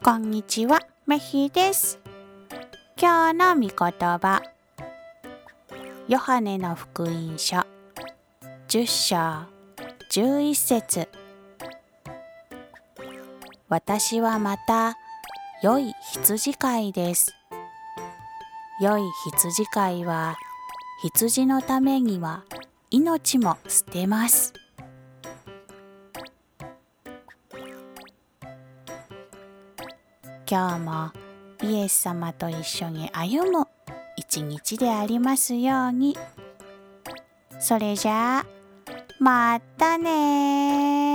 こんにちは、めひです。今日の御言葉。ヨハネの福音書10章11節私はまた良い羊飼いです。良い羊飼いは羊のためには命も捨てます。今日もイエス様と一緒に歩む一日でありますように。それじゃあ、またね